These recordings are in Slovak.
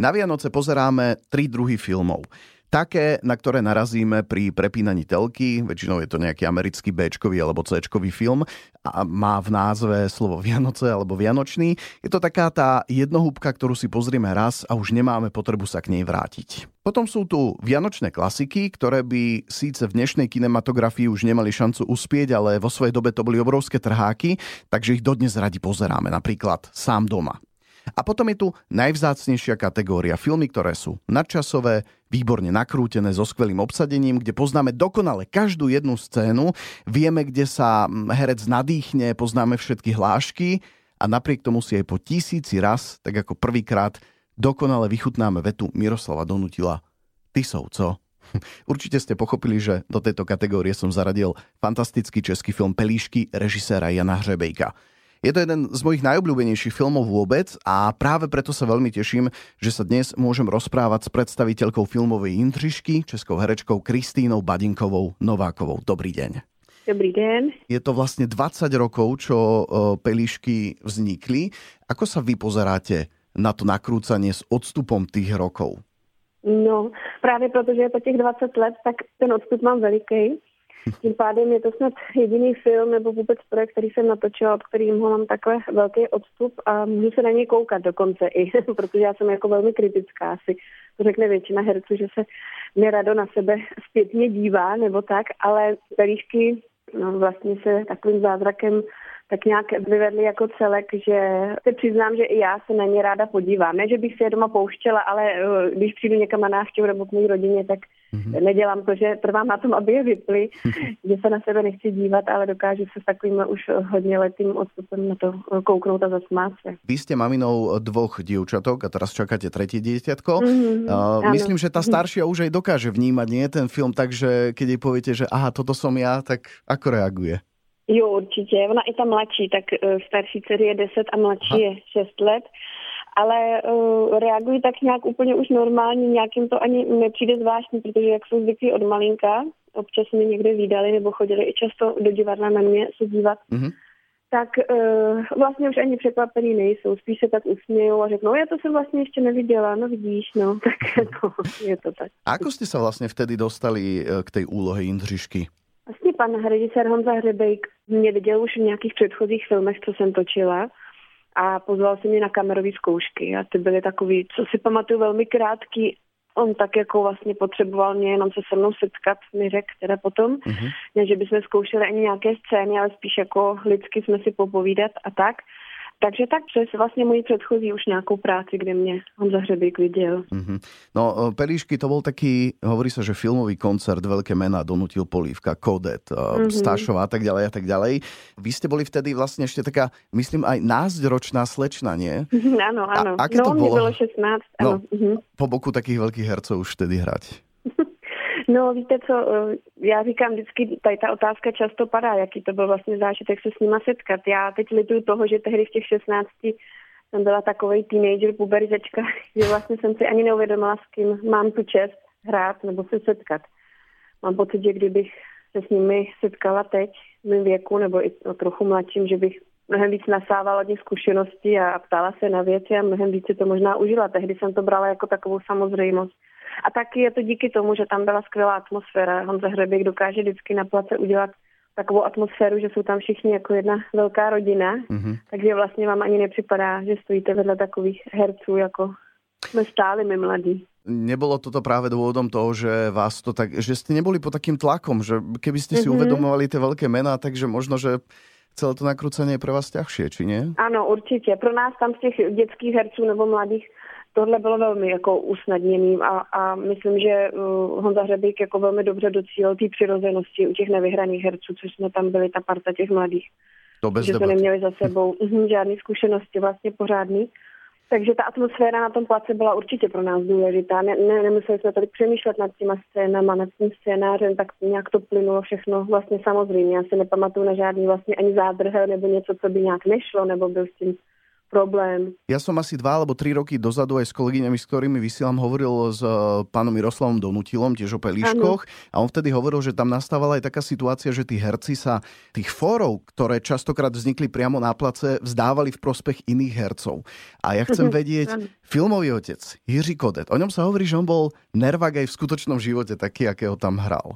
Na Vianoce pozeráme tri druhy filmov. Také, na ktoré narazíme pri prepínaní telky, väčšinou je to nejaký americký b alebo c film a má v názve slovo Vianoce alebo Vianočný. Je to taká tá jednohúbka, ktorú si pozrieme raz a už nemáme potrebu sa k nej vrátiť. Potom sú tu vianočné klasiky, ktoré by síce v dnešnej kinematografii už nemali šancu uspieť, ale vo svojej dobe to boli obrovské trháky, takže ich dodnes radi pozeráme. Napríklad Sám doma. A potom je tu najvzácnejšia kategória filmy, ktoré sú nadčasové, výborne nakrútené so skvelým obsadením, kde poznáme dokonale každú jednu scénu, vieme, kde sa mm, herec nadýchne, poznáme všetky hlášky a napriek tomu si aj po tisíci raz, tak ako prvýkrát, dokonale vychutnáme vetu Miroslava Donutila. Tisov, co? Určite ste pochopili, že do tejto kategórie som zaradil fantastický český film Pelíšky režiséra Jana Hřebejka. Je to jeden z mojich najobľúbenejších filmov vôbec a práve preto sa veľmi teším, že sa dnes môžem rozprávať s predstaviteľkou filmovej intrižky, českou herečkou Kristínou Badinkovou Novákovou. Dobrý deň. Dobrý deň. Je to vlastne 20 rokov, čo e, Pelišky vznikli. Ako sa vy pozeráte na to nakrúcanie s odstupom tých rokov? No, právě protože je to těch 20 let, tak ten odstup mám veliký. Tím pádem je to snad jediný film nebo vůbec projekt, který jsem natočila, od kterého mám takhle velký odstup a můžu se na něj koukat dokonce i, protože já jsem jako velmi kritická asi. To řekne většina herců, že se nerado na sebe zpětně dívá nebo tak, ale pelíšky no, vlastně se takovým zázrakem tak nějak vyvedli jako celek, že se přiznám, že i já se na ně ráda podívám. Ne, že bych si je doma pouštěla, ale uh, když přijdu někam na návštěvu nebo k mé rodině, tak mm-hmm. nedělám to, že trvám na tom, aby je vyply, že se na sebe nechci dívat, ale dokážu se s takovým už hodně letým odstupem na to kouknout a zasmát se. Vy ste maminou dvoch dievčatok a teraz čakáte tretie dieťatko. Mm-hmm, uh, myslím, že tá staršia už aj dokáže vnímať nie ten film, takže keď jej poviete, že aha, toto som ja, tak ako reaguje? Jo, určitě. Ona i ta mladší, tak uh, starší dceři je 10 a mladší Aha. je 6 let. Ale uh, reagují tak nějak úplně už normálně, nějakým to ani nepřijde zvláštní, protože jak jsou zvyklí od malinka, občas mě někde výdali nebo chodili i často do divadla na mě se dívat, mm-hmm. tak uh, vlastně už ani překvapení nejsou. Spíš se tak usmějou a řeknou, já to jsem vlastně ještě neviděla, no vidíš, no, tak jako, je to tak. A ako ste sa vlastne vtedy dostali k tej úlohe Jindřišky? Vlastně pan režisér Honza Hřebejk mě viděl už v nějakých předchozích filmech, co jsem točila a pozval se mě na kamerové zkoušky a ty byly takový, co si pamatuju, velmi krátký. On tak jako vlastně potřeboval mě jenom se se mnou setkat, mi řekl teda potom, mm-hmm. že bychom zkoušeli ani nějaké scény, ale spíš jako lidsky jsme si popovídat a tak. Takže tak přes vlastně můj předchozí už nějakou práci, kde mě on Hřebík viděl. Mm-hmm. No, Pelíšky to bol taký, hovorí sa, že filmový koncert, veľké mená, Donutil Polívka, Kodet, mm-hmm. Stášová a tak ďalej a tak ďalej. Vy ste boli vtedy vlastne ešte taká, myslím, aj násťročná slečna, nie? áno, áno. A, aké no, to bolo? bylo 16, áno. No, mm-hmm. Po boku takých veľkých hercov už vtedy hrať. No víte co, eh, já říkám vždycky, tady ta otázka často padá, jaký to byl vlastně zážitek se s nima setkat. Já teď lituju toho, že tehdy v těch 16 jsem byla takový teenager, puberizečka, že vlastně jsem si ani neuvědomila, s kým mám tu čest hrát nebo se setkat. Mám pocit, že kdybych se s nimi setkala teď v mém věku nebo i o trochu mladším, že bych mnohem víc nasávala od nich zkušenosti a ptala se na věci a mnohem víc si to možná užila. Tehdy jsem to brala jako takovou samozřejmost. A taky je to díky tomu, že tam byla skvělá atmosféra. Honza Hřeběk dokáže vždycky na place udělat takovou atmosféru, že jsou tam všichni jako jedna velká rodina, mm-hmm. takže vlastně vám ani nepřipadá, že stojíte vedle takových herců, jako jsme stáli my mladí. Nebolo toto práve dôvodom toho, že vás to tak, že ste neboli pod takým tlakom, že keby ste si mm-hmm. uvedomovali tie veľké mená, takže možno, že celé to nakrúcanie je pre vás ťažšie, či nie? Ano, určitě. Pro nás tam z těch dětských herců nebo mladých tohle bylo velmi jako usnadněným a, a myslím, že uh, Honza Hřebík jako velmi dobře docílil té přirozenosti u těch nevyhraných herců, což jsme tam byli ta parta těch mladých. To bez že jsme neměli za sebou mhm, žádné zkušenosti vlastně pořádný. Takže ta atmosféra na tom place byla určitě pro nás důležitá. Ne, ne, nemuseli jsme tady přemýšlet nad těma scénama, nad tím scénářem, tak nějak to plynulo všechno vlastně samozřejmě. Já si nepamatuju na žádný vlastně ani zádrhel nebo něco, co by nějak nešlo, nebo byl s tím problém. Ja som asi dva alebo tri roky dozadu aj s kolegyňami, s ktorými vysielam, hovoril s e, pánom Miroslavom Donutilom, tiež o pelíškoch. Ano. A on vtedy hovoril, že tam nastávala aj taká situácia, že tí herci sa tých fórov, ktoré častokrát vznikli priamo na place, vzdávali v prospech iných hercov. A ja chcem vedieť, filmový otec Jiří Kodet, o ňom sa hovorí, že on bol nervák aj v skutočnom živote, taký, akého tam hral.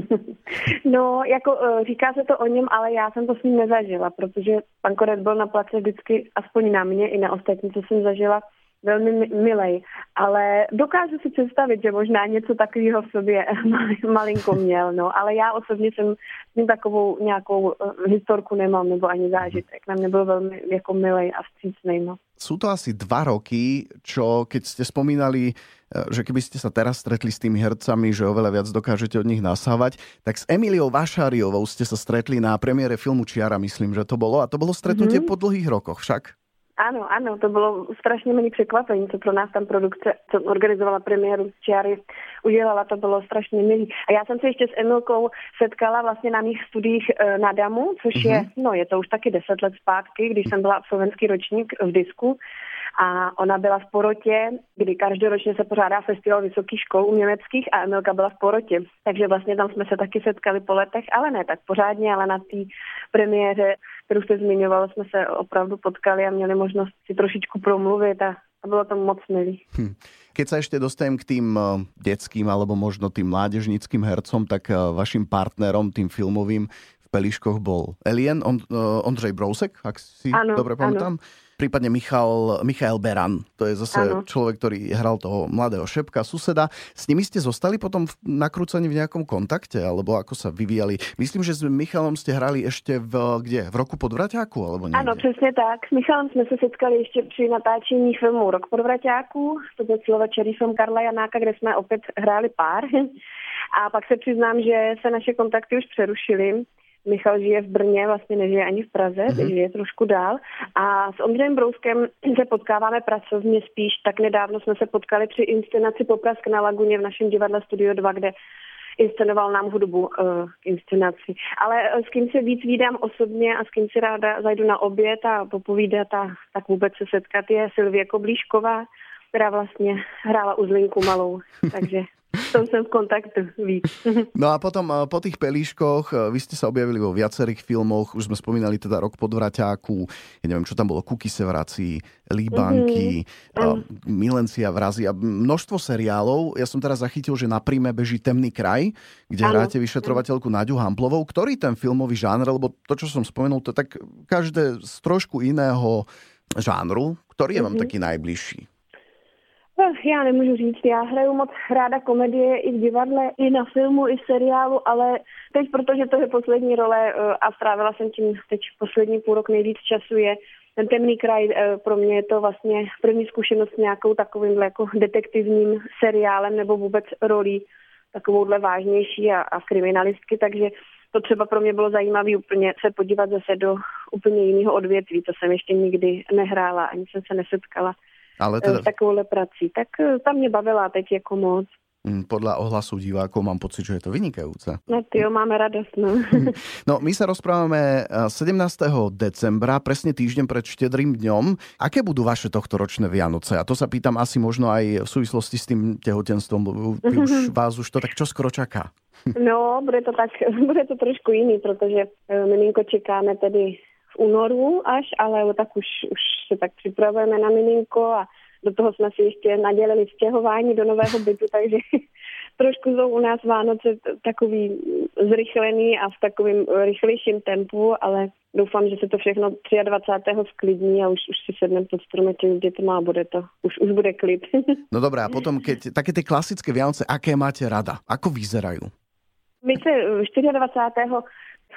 No, jako e, říká se to o něm, ale já jsem to s ním nezažila, protože pan Koret byl na place vždycky, aspoň na mě i na ostatní, co jsem zažila, velmi milej. Ale dokážu si představit, že možná něco takového v sobě malinko měl, no. Ale já osobně jsem s ním takovou nějakou e, historku nemám, nebo ani zážitek. Na mě byl velmi jako milej a vstřícnej, no. Sú to asi dva roky, čo keď ste spomínali E, že keby ste sa teraz stretli s tými hercami, že oveľa viac dokážete od nich nasávať, tak s Emiliou Vašáriovou ste sa stretli na premiére filmu Čiara, myslím, že to bolo. A to bolo stretnutie mm-hmm. po dlhých rokoch však. Áno, áno, to bolo strašne milý překvapení, co pro nás tam produkce, co organizovala premiéru Čiary, udělala, to bylo strašně milý. A já jsem se ještě s Emilkou setkala vlastně na mých studiích e, na Damu, což mm-hmm. je, no je to už taky deset let zpátky, když jsem byla absolventský ročník v disku a ona byla v porotě, kdy každoročně se pořádá festival vysokých škol německých a Emilka byla v porotě. Takže vlastně tam jsme se taky setkali po letech, ale ne tak pořádně, ale na té premiéře, kterou jste zmiňoval, jsme se opravdu potkali a měli možnost si trošičku promluvit a, a bylo to moc milý. Hm. Keď sa ešte dostanem k tým eh, detským alebo možno tým mládežnickým hercom, tak eh, vašim partnerom, tým filmovým Peliškoch bol Elien, on, uh, Ondřej Brousek, ak si ano, dobre pamätám. Ano prípadne Michal, Michael Beran. To je zase ano. človek, ktorý hral toho mladého šepka, suseda. S nimi ste zostali potom v nakrúcaní v nejakom kontakte? Alebo ako sa vyvíjali? Myslím, že s Michalom ste hrali ešte v, kde? V roku pod Vraťáku? Alebo niekde? Ano, přesně tak. S Michalem jsme se setkali ještě při natáčení filmu Rok pod Vraťáku. To byl celovečerý film Karla Janáka, kde jsme opět hráli pár. A pak se přiznám, že se naše kontakty už přerušily Michal žije v Brně, vlastně nežije ani v Praze, mm-hmm. žije trošku dál. A s Ondřejem Brouskem se potkáváme pracovně spíš. Tak nedávno jsme se potkali při inscenaci Poprask na Laguně v našem divadle Studio 2, kde inscenoval nám hudbu uh, k inscenaci. Ale uh, s kým se víc vídám osobně a s kým si ráda zajdu na oběd a popovídat a tak vůbec se setkat je Silvie Koblíšková, která vlastně hrála uzlinku malou. Takže som som v kontaktu víc. No a potom eh, po tých pelíškoch, eh, vy ste sa objavili vo viacerých filmoch, už sme spomínali teda Rok pod Vraťáku, ja neviem, čo tam bolo, Kuky se vrací, Líbanky, mm-hmm. Milencia vrazy a množstvo seriálov. Ja som teraz zachytil, že na príjme beží Temný kraj, kde ano. hráte vyšetrovateľku Naďu Hamplovou. Ktorý ten filmový žánr, lebo to, čo som spomenul, to tak každé z trošku iného žánru, ktorý je vám mm-hmm. taký najbližší? Já nemůžu říct, já hraju moc ráda komedie i v divadle, i na filmu, i v seriálu, ale teď, protože to je poslední role eh, a strávila jsem tím teď poslední půl rok nejvíc času, je ten temný kraj, eh, pro mě je to vlastně první zkušenost s nějakou takovým jako detektivním seriálem nebo vůbec rolí takovouhle vážnější a, a kriminalistky, takže to třeba pro mě bylo zajímavé úplně se podívat zase do úplně jiného odvětví, to jsem ještě nikdy nehrála, ani jsem se nesetkala ale teda... s takovouhle prací. Tak e, tam mě bavila teď jako moc. Mm, podľa ohlasu divákov mám pocit, že je to vynikajúce. No ty jo, máme radosť. No. no, my sa rozprávame 17. E, decembra, presne týždeň pred štedrým dňom. Aké budú vaše tohtoročné Vianoce? A to sa pýtam asi možno aj v súvislosti s tým tehotenstvom. Už, vás už to tak čo skoro čaká? No, bude to tak, bude to trošku iný, protože e, miminko čekáme tedy únoru až, ale tak už, už se tak připravujeme na miminko a do toho jsme si ještě nadělili stěhování do nového bytu, takže trošku jsou u nás Vánoce takový zrychlený a v takovým rychlejším tempu, ale doufám, že se to všechno 23. sklidní a už, už si sednem pod stromeček s dětma a bude to, už, už bude klid. No dobré, a potom, keď také ty klasické Vianoce, aké máte rada? Ako vyzerajú? My se 24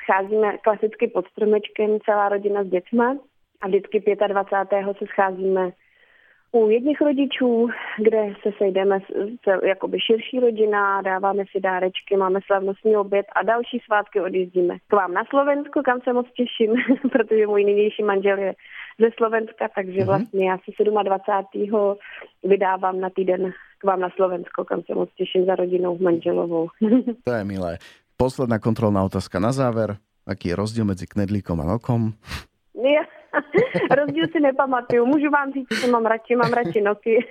scházíme klasicky pod stromečkem, celá rodina s dětma a vždycky 25. se scházíme u jedných rodičů, kde se sejdeme jakoby širší rodina, dáváme si dárečky, máme slavnostní oběd a další svátky odjízdíme k vám na Slovensko, kam se moc těším, protože můj nynější manžel je ze Slovenska, takže mhm. vlastně já si 27. vydávám na týden k vám na Slovensko, kam se moc těším za rodinou manželovou. To je milé. Posledná kontrolná otázka na záver. Aký je rozdiel medzi knedlíkom a nokom? Ja, Rozdíl si nepamatuju. Můžu vám říct, že mám radši, mám radši noky.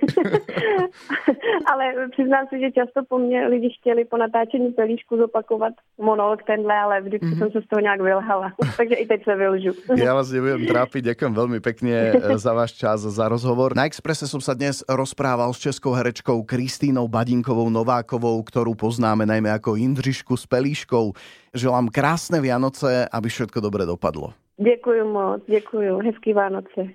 ale přiznám se, že často po mně lidi chtěli po natáčení pelíšku zopakovat monolog tenhle, ale vždycky mm-hmm. jsem se z toho nějak vylhala. Takže i teď se vylžu. ja vás nebudem trápiť. Ďakujem veľmi pekne eh, za váš čas, za rozhovor. Na Exprese som sa dnes rozprával s českou herečkou Kristínou Badinkovou Novákovou, ktorú poznáme najmä ako Indřišku s pelíškou. Želám krásne Vianoce, aby všetko dobre dopadlo. Děkuji moc, děkuji. Hezký Vánoce.